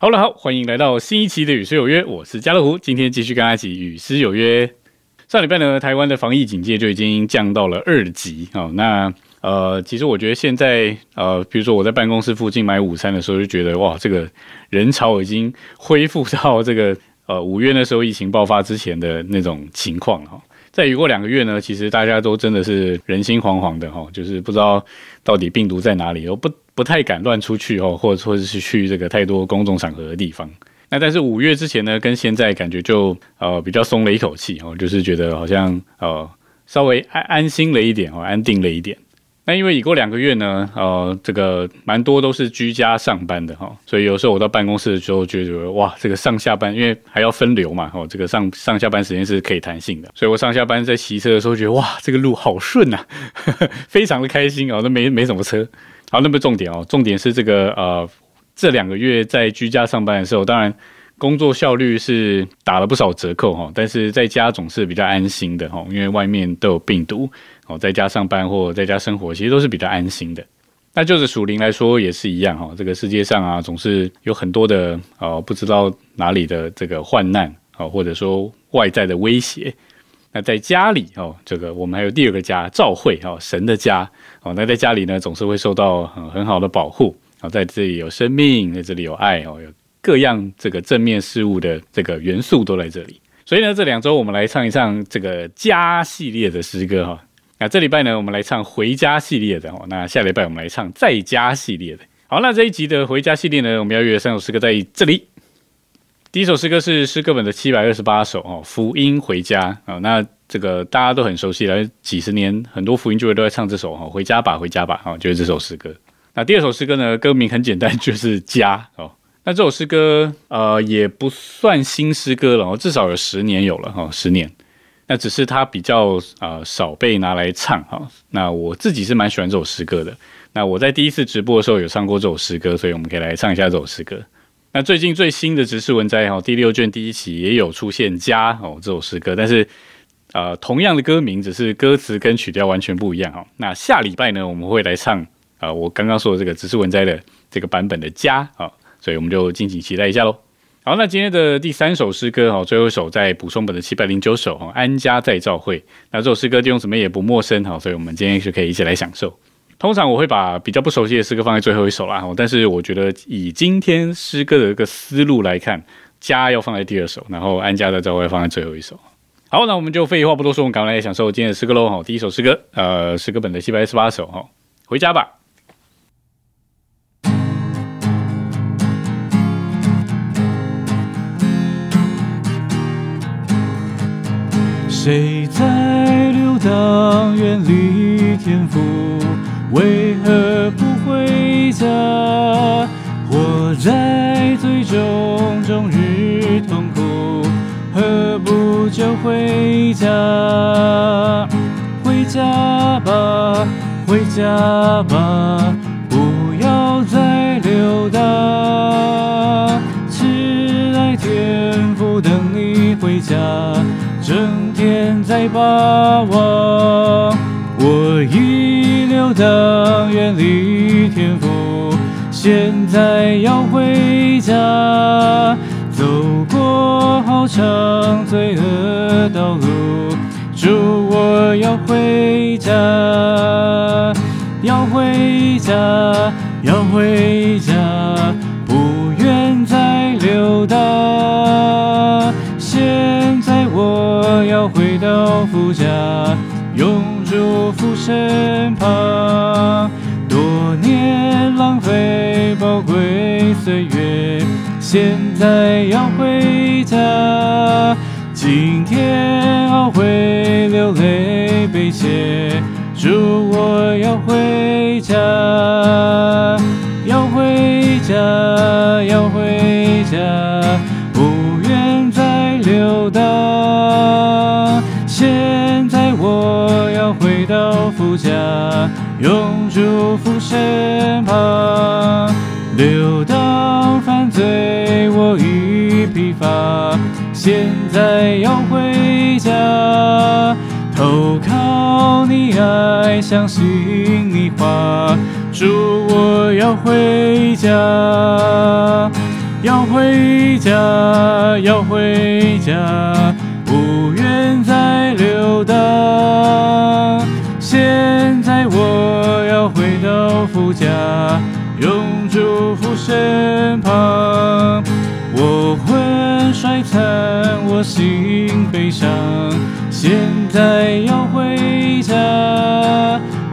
好了，好，欢迎来到新一期的《与诗有约》，我是家乐福，今天继续跟大家一起与诗有约。上礼拜呢，台湾的防疫警戒就已经降到了二级哦。那呃，其实我觉得现在呃，比如说我在办公室附近买午餐的时候，就觉得哇，这个人潮已经恢复到这个呃五月那时候疫情爆发之前的那种情况哈。再雨过两个月呢，其实大家都真的是人心惶惶的哈，就是不知道到底病毒在哪里，都不不太敢乱出去哦，或者或者是去这个太多公众场合的地方。那但是五月之前呢，跟现在感觉就呃比较松了一口气哦，就是觉得好像呃稍微安安心了一点哦，安定了一点。那因为已过两个月呢，呃，这个蛮多都是居家上班的哈，所以有时候我到办公室的时候，觉得哇，这个上下班因为还要分流嘛，哦，这个上上下班时间是可以弹性的，所以我上下班在骑车的时候，觉得哇，这个路好顺呐，非常的开心哦，都没没什么车。好，那么重点哦，重点是这个呃，这两个月在居家上班的时候，当然。工作效率是打了不少折扣哈，但是在家总是比较安心的哈，因为外面都有病毒哦，在家上班或在家生活其实都是比较安心的。那就是属灵来说也是一样哈，这个世界上啊总是有很多的哦不知道哪里的这个患难哦，或者说外在的威胁。那在家里哦，这个我们还有第二个家，教会哦，神的家哦，那在家里呢总是会受到很好的保护啊，在这里有生命，在这里有爱哦，有。各样这个正面事物的这个元素都在这里，所以呢，这两周我们来唱一唱这个家系列的诗歌哈。那这礼拜呢，我们来唱回家系列的哦。那下礼拜我们来唱在家系列的。好，那这一集的回家系列呢，我们要约三首诗歌在这里。第一首诗歌是诗歌本的七百二十八首哦，福音回家啊。那这个大家都很熟悉了，几十年很多福音聚会都在唱这首哈，回家吧，回家吧啊，就是这首诗歌。那第二首诗歌呢，歌名很简单，就是家哦。那这首诗歌，呃，也不算新诗歌了哦，至少有十年有了哈，十年。那只是它比较啊少被拿来唱哈。那我自己是蛮喜欢这首诗歌的。那我在第一次直播的时候有唱过这首诗歌，所以我们可以来唱一下这首诗歌。那最近最新的《直视文摘》哈第六卷第一期也有出现家哦这首诗歌，但是呃同样的歌名，只是歌词跟曲调完全不一样哈。那下礼拜呢，我们会来唱啊我刚刚说的这个《直视文摘》的这个版本的家啊。所以我们就敬请期待一下喽。好，那今天的第三首诗歌哈，最后一首在补充本的七百零九首哈，《安家在教会》。那这首诗歌弟兄姊妹也不陌生哈，所以我们今天是可以一起来享受。通常我会把比较不熟悉的诗歌放在最后一首啦，但是我觉得以今天诗歌的一个思路来看，家要放在第二首，然后安家在教会放在最后一首。好，那我们就废话不多说，我们赶快来享受今天的诗歌喽。哈，第一首诗歌，呃，诗歌本的七百一十八首哈，回家吧。谁在流荡远离天父？为何不回家？活在最终终日痛苦，何不就回家？回家吧，回家吧，不要再流荡。慈爱天父等你回家。整天在巴望，我已流荡远离天父，现在要回家，走过好长罪恶道路，祝我要回家，要回家，要回家，不愿再流荡。我要回到父家，永驻父身旁。多年浪费宝贵岁月，现在要回家。今天懊悔流泪悲切，祝我要回家，要回家，要回家。不愿再流到，回到父家，永住父身旁。流荡犯罪我已疲乏，现在要回家。投靠你爱，相信你话。主，我要回家，要回家，要回家，不愿再留荡。现在我要回到父家，永住父身旁。我魂衰残，我心悲伤，现在要回家，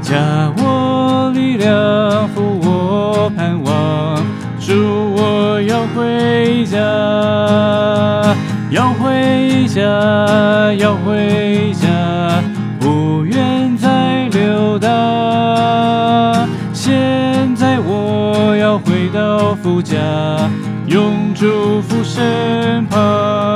加我力量，扶我盼望，主我要回家，要回家，要回用祝福身旁。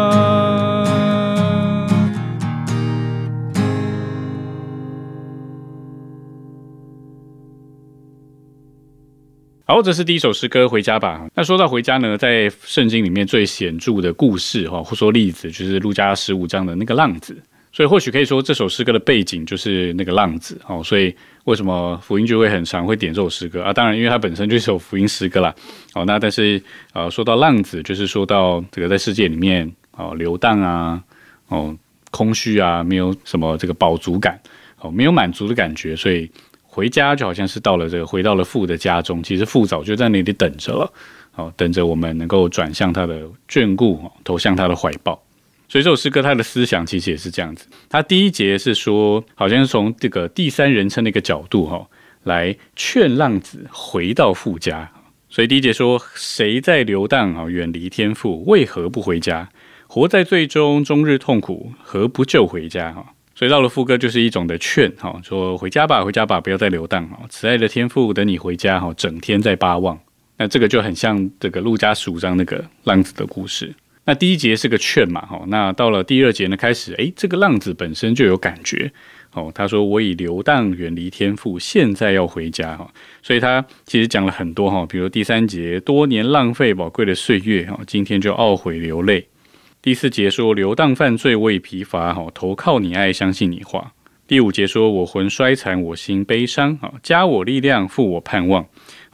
好，这是第一首诗歌《回家吧》。那说到回家呢，在圣经里面最显著的故事哈，或说例子，就是路加十五章的那个浪子。所以或许可以说，这首诗歌的背景就是那个浪子哦。所以为什么福音就会很常会点这首诗歌啊？当然，因为它本身就是首福音诗歌啦。哦，那但是呃，说到浪子，就是说到这个在世界里面哦流荡啊，哦空虚啊，没有什么这个饱足感哦，没有满足的感觉，所以回家就好像是到了这个回到了父的家中。其实父早就在那里等着了，哦，等着我们能够转向他的眷顾，投向他的怀抱。所以这首诗歌它的思想其实也是这样子。它第一节是说，好像是从这个第三人称的一个角度哈，来劝浪子回到父家。所以第一节说，谁在流荡啊，远离天父，为何不回家？活在罪中，终日痛苦，何不就回家？哈，所以到了副歌就是一种的劝哈，说回家吧，回家吧，不要再流荡啊！慈爱的天父等你回家哈，整天在巴望。那这个就很像这个路加十五章那个浪子的故事。那第一节是个劝嘛，哈，那到了第二节呢，开始，诶，这个浪子本身就有感觉，哦，他说我已流荡远离天父，现在要回家，哈，所以他其实讲了很多，哈，比如第三节多年浪费宝贵的岁月，哈，今天就懊悔流泪。第四节说流荡犯罪，我已疲乏，哈，投靠你爱，相信你话。第五节说我魂衰残，我心悲伤，哈，加我力量，复我盼望。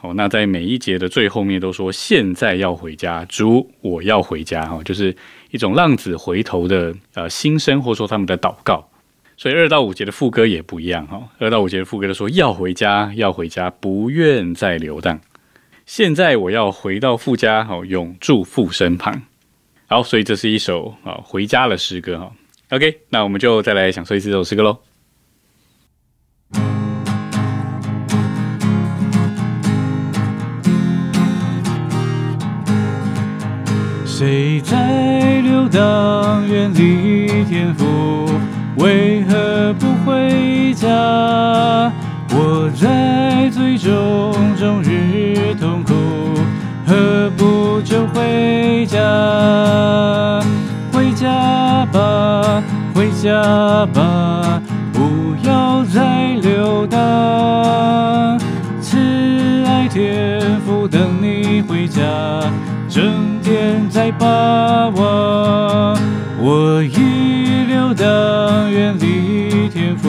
哦，那在每一节的最后面都说现在要回家，主我要回家哈，就是一种浪子回头的呃心声，或者说他们的祷告。所以二到五节的副歌也不一样哈，二到五节的副歌都说要回家，要回家，不愿再流荡。现在我要回到父家，好永住父身旁。好，所以这是一首啊回家的诗歌哈。OK，那我们就再来享受一次这首诗歌喽。谁在流荡，远离天父？为何不回家？我在最终终日痛苦，何不就回家？回家吧，回家吧，不要再流荡。慈爱天父等你回家。整天在巴望，我已流荡远离天赋，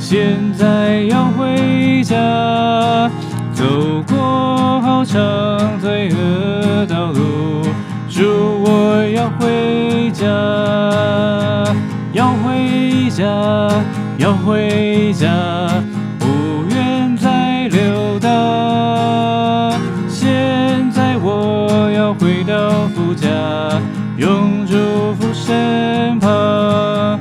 现在要回家，走过好长罪恶道路，主我要回家，要回家，要回家，用祝福身旁。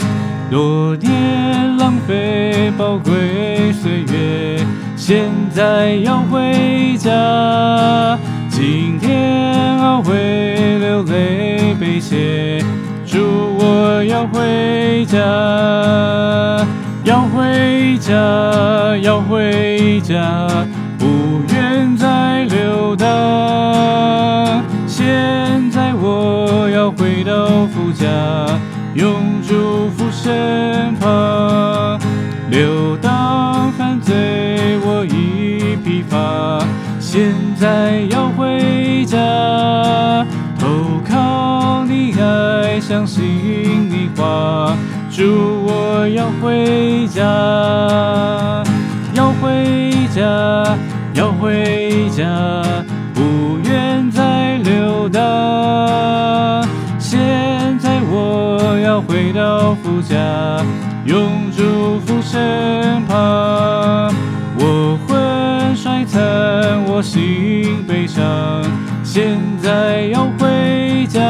多年浪费宝贵岁月，现在要回家。今天我会流泪悲切，祝我要回家，要回家，要回家，家，永住父身旁。流荡犯罪，我已疲乏，现在要回家，投靠你爱，相信你话，祝，我要回家，要回家，要回家，要回到父家，永驻父身旁。我魂衰残，我心悲伤，现在要回家，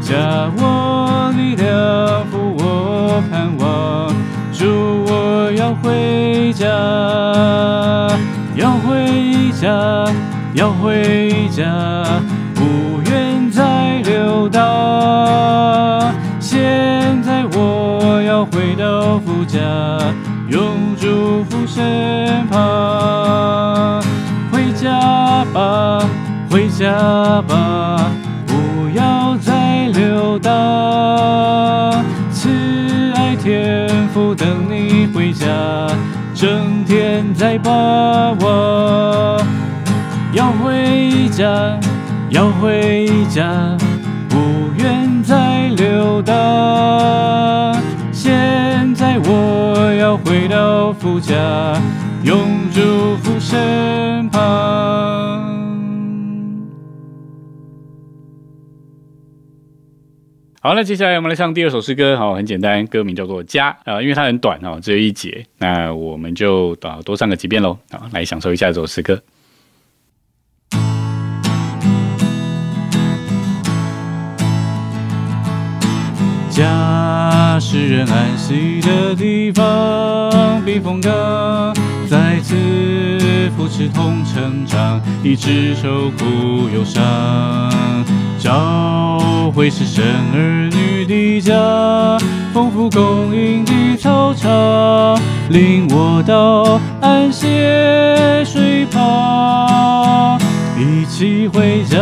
家我力量，扶我盼望，主我要回家，要回家，要回家，不愿再流浪。回到父家，永住父身旁。回家吧，回家吧，不要再溜达。慈爱天父等你回家，整天在把握。要回家，要回家，不愿再溜达。回到父家，永驻父身旁。好，那接下来我们来唱第二首诗歌，好，很简单，歌名叫做《家》啊、因为它很短哦，只有一节，那我们就啊多唱个几遍喽，好，来享受一下这首诗歌。家是人安息的地方，避风港，在此扶持同成长，一直受苦忧伤。教会是神儿女的家，丰富供应的操场，领我到安歇水旁，一起回家。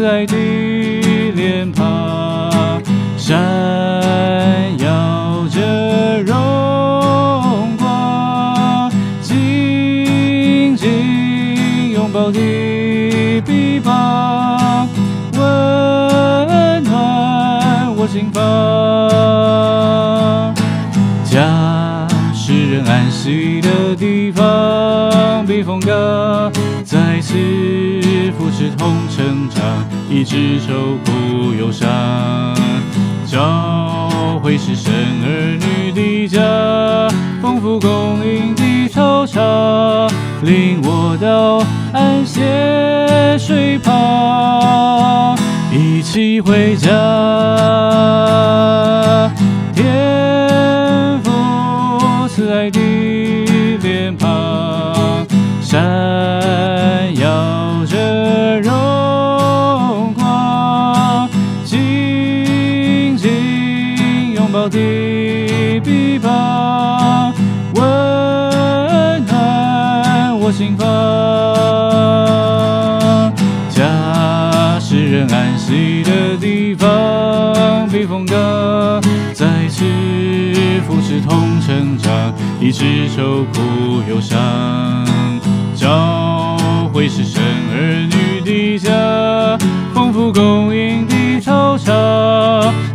慈爱的脸庞，闪耀着荣光，紧紧拥抱的臂膀，温暖我心房。家是人安息的地方，避风港，在此扶持同一直受苦忧伤。教会是神儿女的家，丰富供应的操场，领我到安歇水旁，一起回家。天紧拥抱的臂膀，温暖我心房。家是人安息的地方，避风港，在此扶持同成长，一直愁苦忧伤。教会是神儿女的家，丰富供应，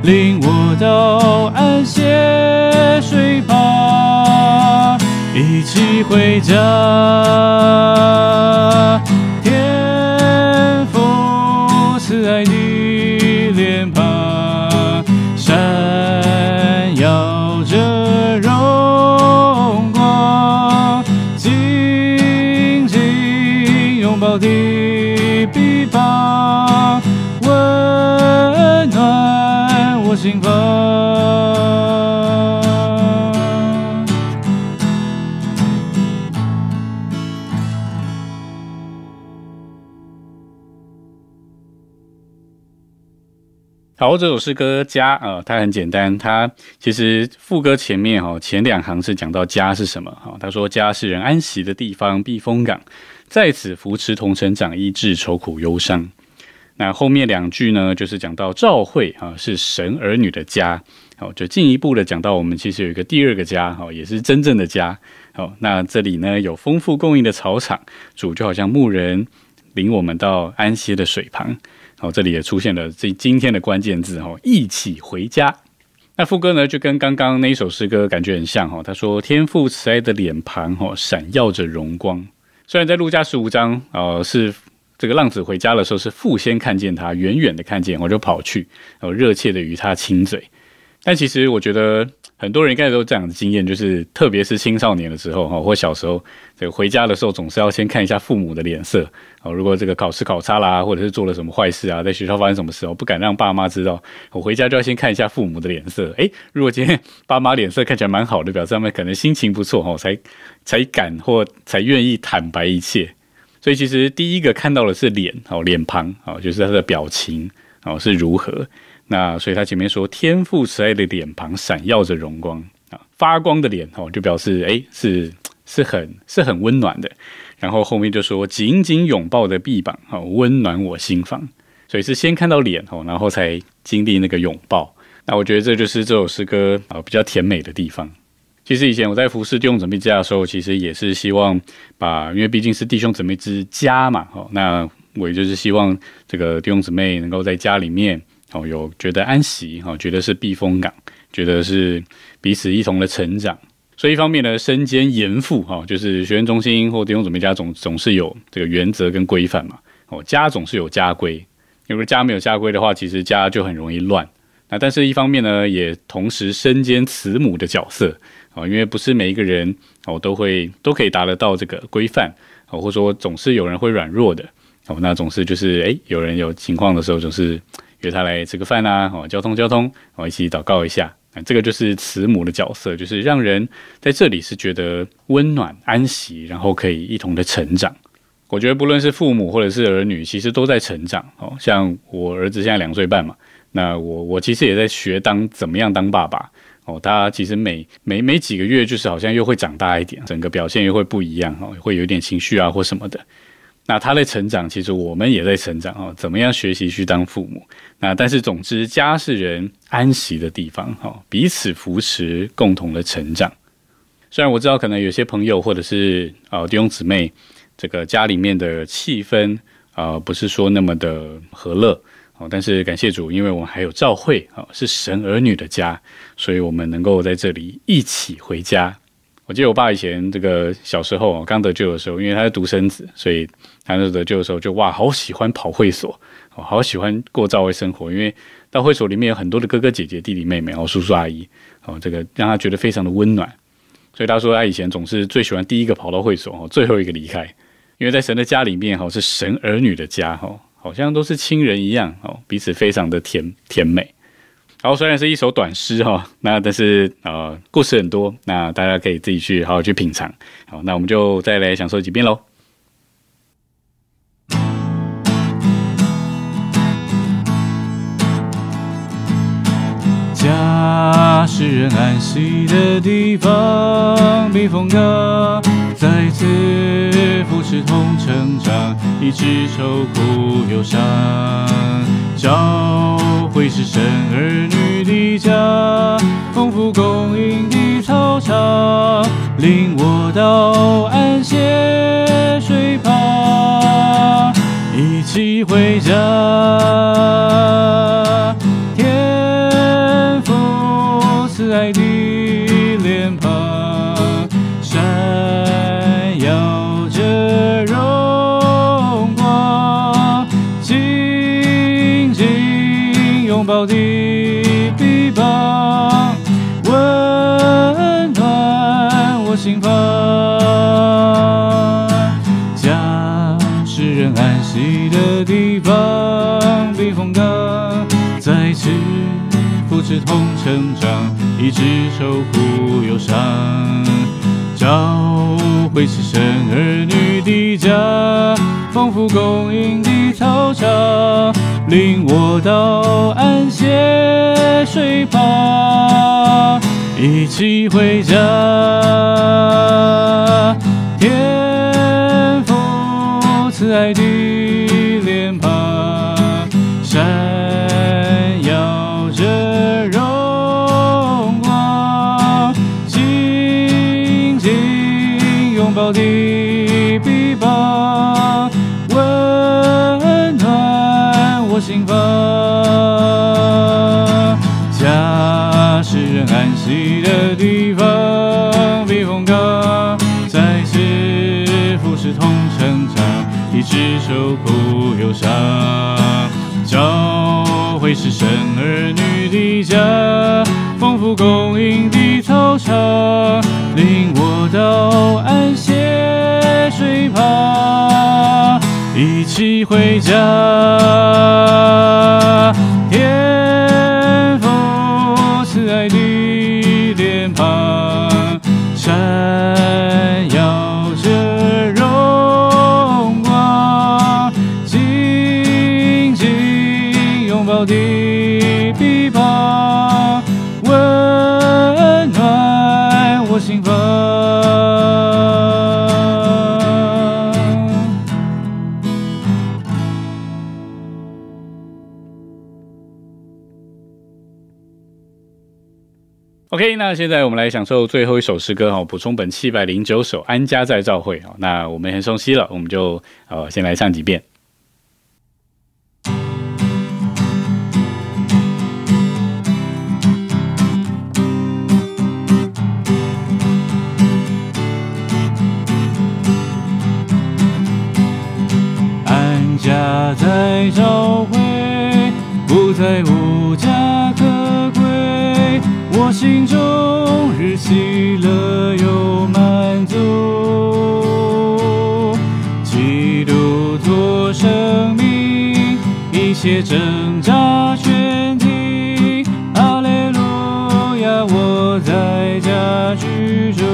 领我到安歇睡吧，一起回家。好，这首诗歌《家》啊、它很简单，它其实副歌前面哈、前两行是讲到家是什么哈、他说家是人安息的地方，避风港，在此扶持同成长，医治愁苦忧伤。那后面两句呢，就是讲到教会啊是神儿女的家，好，就进一步的讲到我们其实有一个第二个家，好，也是真正的家。好，那这里呢有丰富供应的草场，主就好像牧人领我们到安歇的水旁。哦，这里也出现了这今天的关键字哦，一起回家。那副歌呢，就跟刚刚那一首诗歌感觉很像哈。他说：“天父慈爱的脸庞哈，闪耀着荣光。”虽然在路加十五章，呃，是这个浪子回家的时候，是父先看见他，远远的看见，我就跑去，然后热切的与他亲嘴。但其实我觉得。很多人应该都有这样的经验，就是特别是青少年的时候哈，或小时候这个回家的时候，总是要先看一下父母的脸色哦。如果这个考试考差啦，或者是做了什么坏事啊，在学校发生什么事，我不敢让爸妈知道，我回家就要先看一下父母的脸色。诶，如果今天爸妈脸色看起来蛮好的，表示他们可能心情不错哈，才才敢或才愿意坦白一切。所以其实第一个看到的是脸哦，脸庞哦，就是他的表情哦是如何。那所以他前面说天赋慈爱的脸庞闪耀着荣光啊，发光的脸哦，就表示哎是是很是很温暖的。然后后面就说紧紧拥抱的臂膀哦，温暖我心房。所以是先看到脸哦，然后才经历那个拥抱。那我觉得这就是这首诗歌啊比较甜美的地方。其实以前我在服侍弟兄姊妹家的时候，其实也是希望把，因为毕竟是弟兄姊妹之家嘛，哦，那我也就是希望这个弟兄姊妹能够在家里面。哦，有觉得安息哦，觉得是避风港，觉得是彼此一同的成长。所以一方面呢，身兼严父哈，就是学院中心或弟兄姊妹家总总是有这个原则跟规范嘛。哦，家总是有家规，如果家没有家规的话，其实家就很容易乱。那但是一方面呢，也同时身兼慈母的角色啊，因为不是每一个人哦都会都可以达得到这个规范哦，或者说总是有人会软弱的哦，那总是就是诶，有人有情况的时候总是。约他来吃个饭啊，哦，交通交通，哦，一起祷告一下，啊，这个就是慈母的角色，就是让人在这里是觉得温暖安息，然后可以一同的成长。我觉得不论是父母或者是儿女，其实都在成长。哦，像我儿子现在两岁半嘛，那我我其实也在学当怎么样当爸爸。哦，他其实每每每几个月就是好像又会长大一点，整个表现又会不一样，哦，会有点情绪啊或什么的。那他在成长，其实我们也在成长哦。怎么样学习去当父母？那但是总之，家是人安息的地方哈，彼此扶持，共同的成长。虽然我知道可能有些朋友或者是呃弟兄姊妹，这个家里面的气氛啊不是说那么的和乐哦，但是感谢主，因为我们还有教会啊，是神儿女的家，所以我们能够在这里一起回家。我记得我爸以前这个小时候刚得救的时候，因为他是独生子，所以他那得救的时候就哇，好喜欢跑会所，哦，好喜欢过教会生活，因为到会所里面有很多的哥哥姐姐、弟弟妹妹，哦，叔叔阿姨，哦，这个让他觉得非常的温暖。所以他说他以前总是最喜欢第一个跑到会所，哦，最后一个离开，因为在神的家里面，哈，是神儿女的家，哈，好像都是亲人一样，哦，彼此非常的甜甜美。然后虽然是一首短诗哈，那但是呃故事很多，那大家可以自己去好好去品尝。好，那我们就再来享受几遍喽。是人安息的地方，避风港，在此扶持同成长，一直愁苦忧伤。教会是神儿女的家，丰富供应的操场，领我到安歇水旁，一起回家。天慈爱的脸庞闪耀着荣光紧紧拥抱的长，一直愁苦忧伤。教会是生儿女的家，丰富供应的操场，领我到安歇睡吧，一起回家。天父慈爱的上教会是神儿女的家，仿佛供应的草场，领我到安歇睡吧，一起回家。天。OK，那现在我们来享受最后一首诗歌哈，补充本七百零九首《安家在召会》那我们很熟悉了，我们就呃先来唱几遍。安家在召会，不在无家。心中日喜乐又满足，基督做生命，一切挣扎全停。阿莱路亚，我在家居住。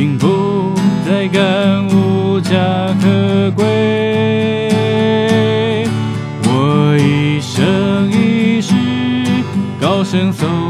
幸福在感无家可归。我一生一世高声颂。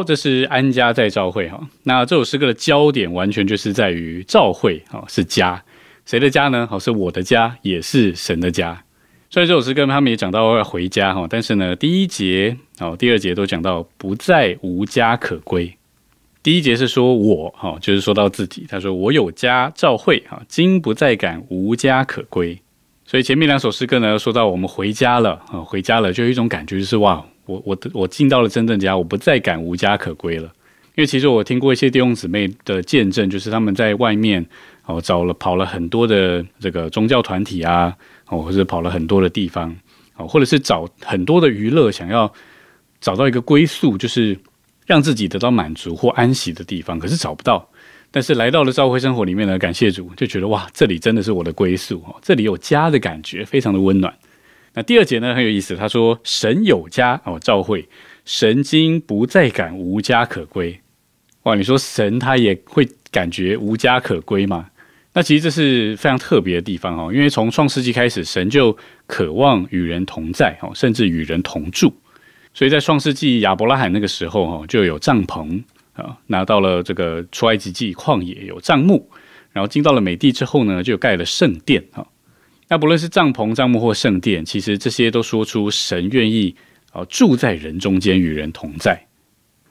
好，这是安家在教会哈。那这首诗歌的焦点完全就是在于教会哈，是家，谁的家呢？好，是我的家，也是神的家。所以这首诗歌他们也讲到要回家哈，但是呢，第一节哦，第二节都讲到不再无家可归。第一节是说我哈，就是说到自己，他说我有家教会哈，今不再敢无家可归。所以前面两首诗歌呢，说到我们回家了啊，回家了，就有一种感觉就是哇。我我的我进到了真正家，我不再敢无家可归了。因为其实我听过一些弟兄姊妹的见证，就是他们在外面哦找了跑了很多的这个宗教团体啊，哦或者跑了很多的地方，哦或者是找很多的娱乐，想要找到一个归宿，就是让自己得到满足或安息的地方，可是找不到。但是来到了教会生活里面呢，感谢主，就觉得哇，这里真的是我的归宿哦，这里有家的感觉，非常的温暖。那第二节呢很有意思，他说神有家哦，召会神经不再感无家可归。哇，你说神他也会感觉无家可归吗？那其实这是非常特别的地方哦，因为从创世纪开始，神就渴望与人同在哦，甚至与人同住。所以在创世纪亚伯拉罕那个时候哦，就有帐篷啊，拿到了这个出埃及记旷野有帐幕，然后进到了美地之后呢，就盖了圣殿啊。那不论是帐篷、帐幕或圣殿，其实这些都说出神愿意啊住在人中间，与人同在。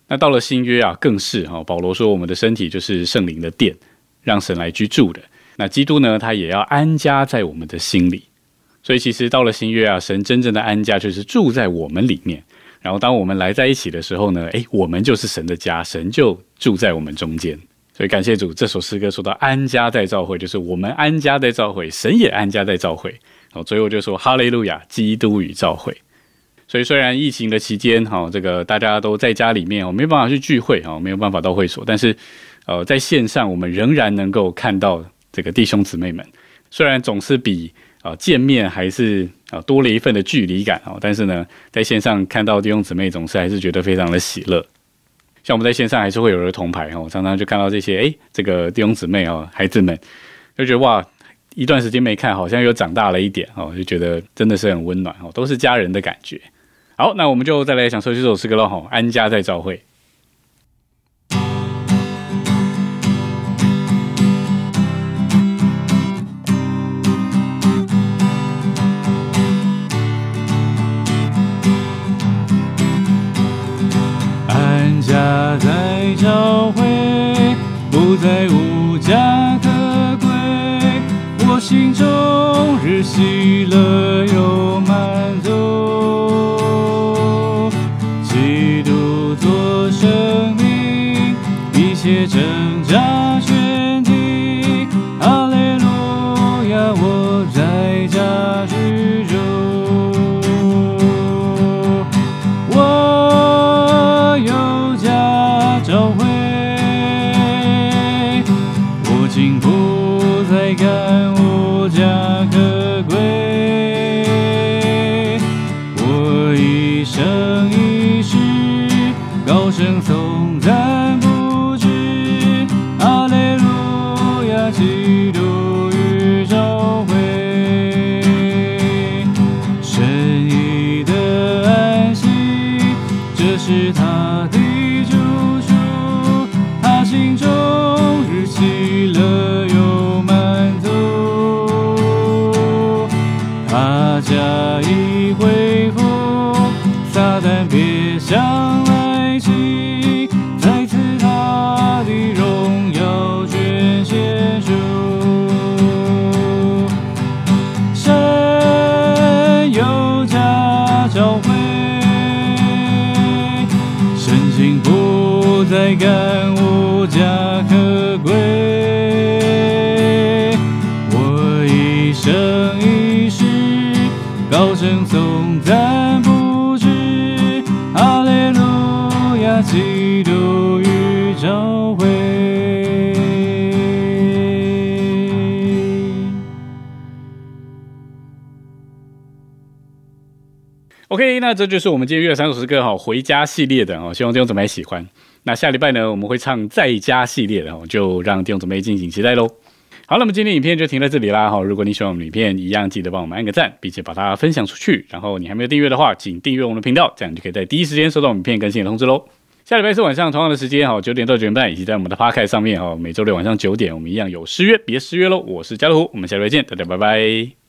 那到了新约啊，更是哈，保罗说我们的身体就是圣灵的殿，让神来居住的。那基督呢，他也要安家在我们的心里。所以其实到了新约啊，神真正的安家就是住在我们里面。然后当我们来在一起的时候呢，诶，我们就是神的家，神就住在我们中间。所以感谢主，这首诗歌说到安家在召会，就是我们安家在召会，神也安家在召会。好，最后就说哈利路亚，基督与召会。所以虽然疫情的期间，哈，这个大家都在家里面，哦，没办法去聚会，哦，没有办法到会所，但是，呃，在线上我们仍然能够看到这个弟兄姊妹们。虽然总是比啊见面还是啊多了一份的距离感，哦，但是呢，在线上看到弟兄姊妹，总是还是觉得非常的喜乐。像我们在线上还是会有儿童牌哦，常常就看到这些哎，这个弟兄姊妹哦，孩子们就觉得哇，一段时间没看，好像又长大了一点哦，就觉得真的是很温暖哦，都是家人的感觉。好，那我们就再来享受这首诗歌喽，吼，安家在教会。心中日喜乐又满足。基督做生命，一切挣扎全停。哈利路亚，我在家居住。我有家教会，我竟不再感声音。别想来袭，再次他的荣耀全显出。神有家教会，神心不再感无家可基督与教会。OK，那这就是我们今天约三首诗歌哈，回家系列的哦，希望弟兄姊妹喜欢。那下礼拜呢，我们会唱在家系列的哦，就让弟兄姊妹敬请期待喽。好，那么今天影片就停在这里啦哈。如果你喜欢我们影片，一样记得帮我们按个赞，并且把它分享出去。然后你还没有订阅的话，请订阅我们的频道，这样你就可以在第一时间收到我们影片更新的通知喽。下礼拜四晚上同样的时间哈，九点到九点半，以及在我们的 p a r k 上面哈，每周六晚上九点，我们一样有失约，别失约喽。我是家乐虎，我们下礼拜见，大家拜拜。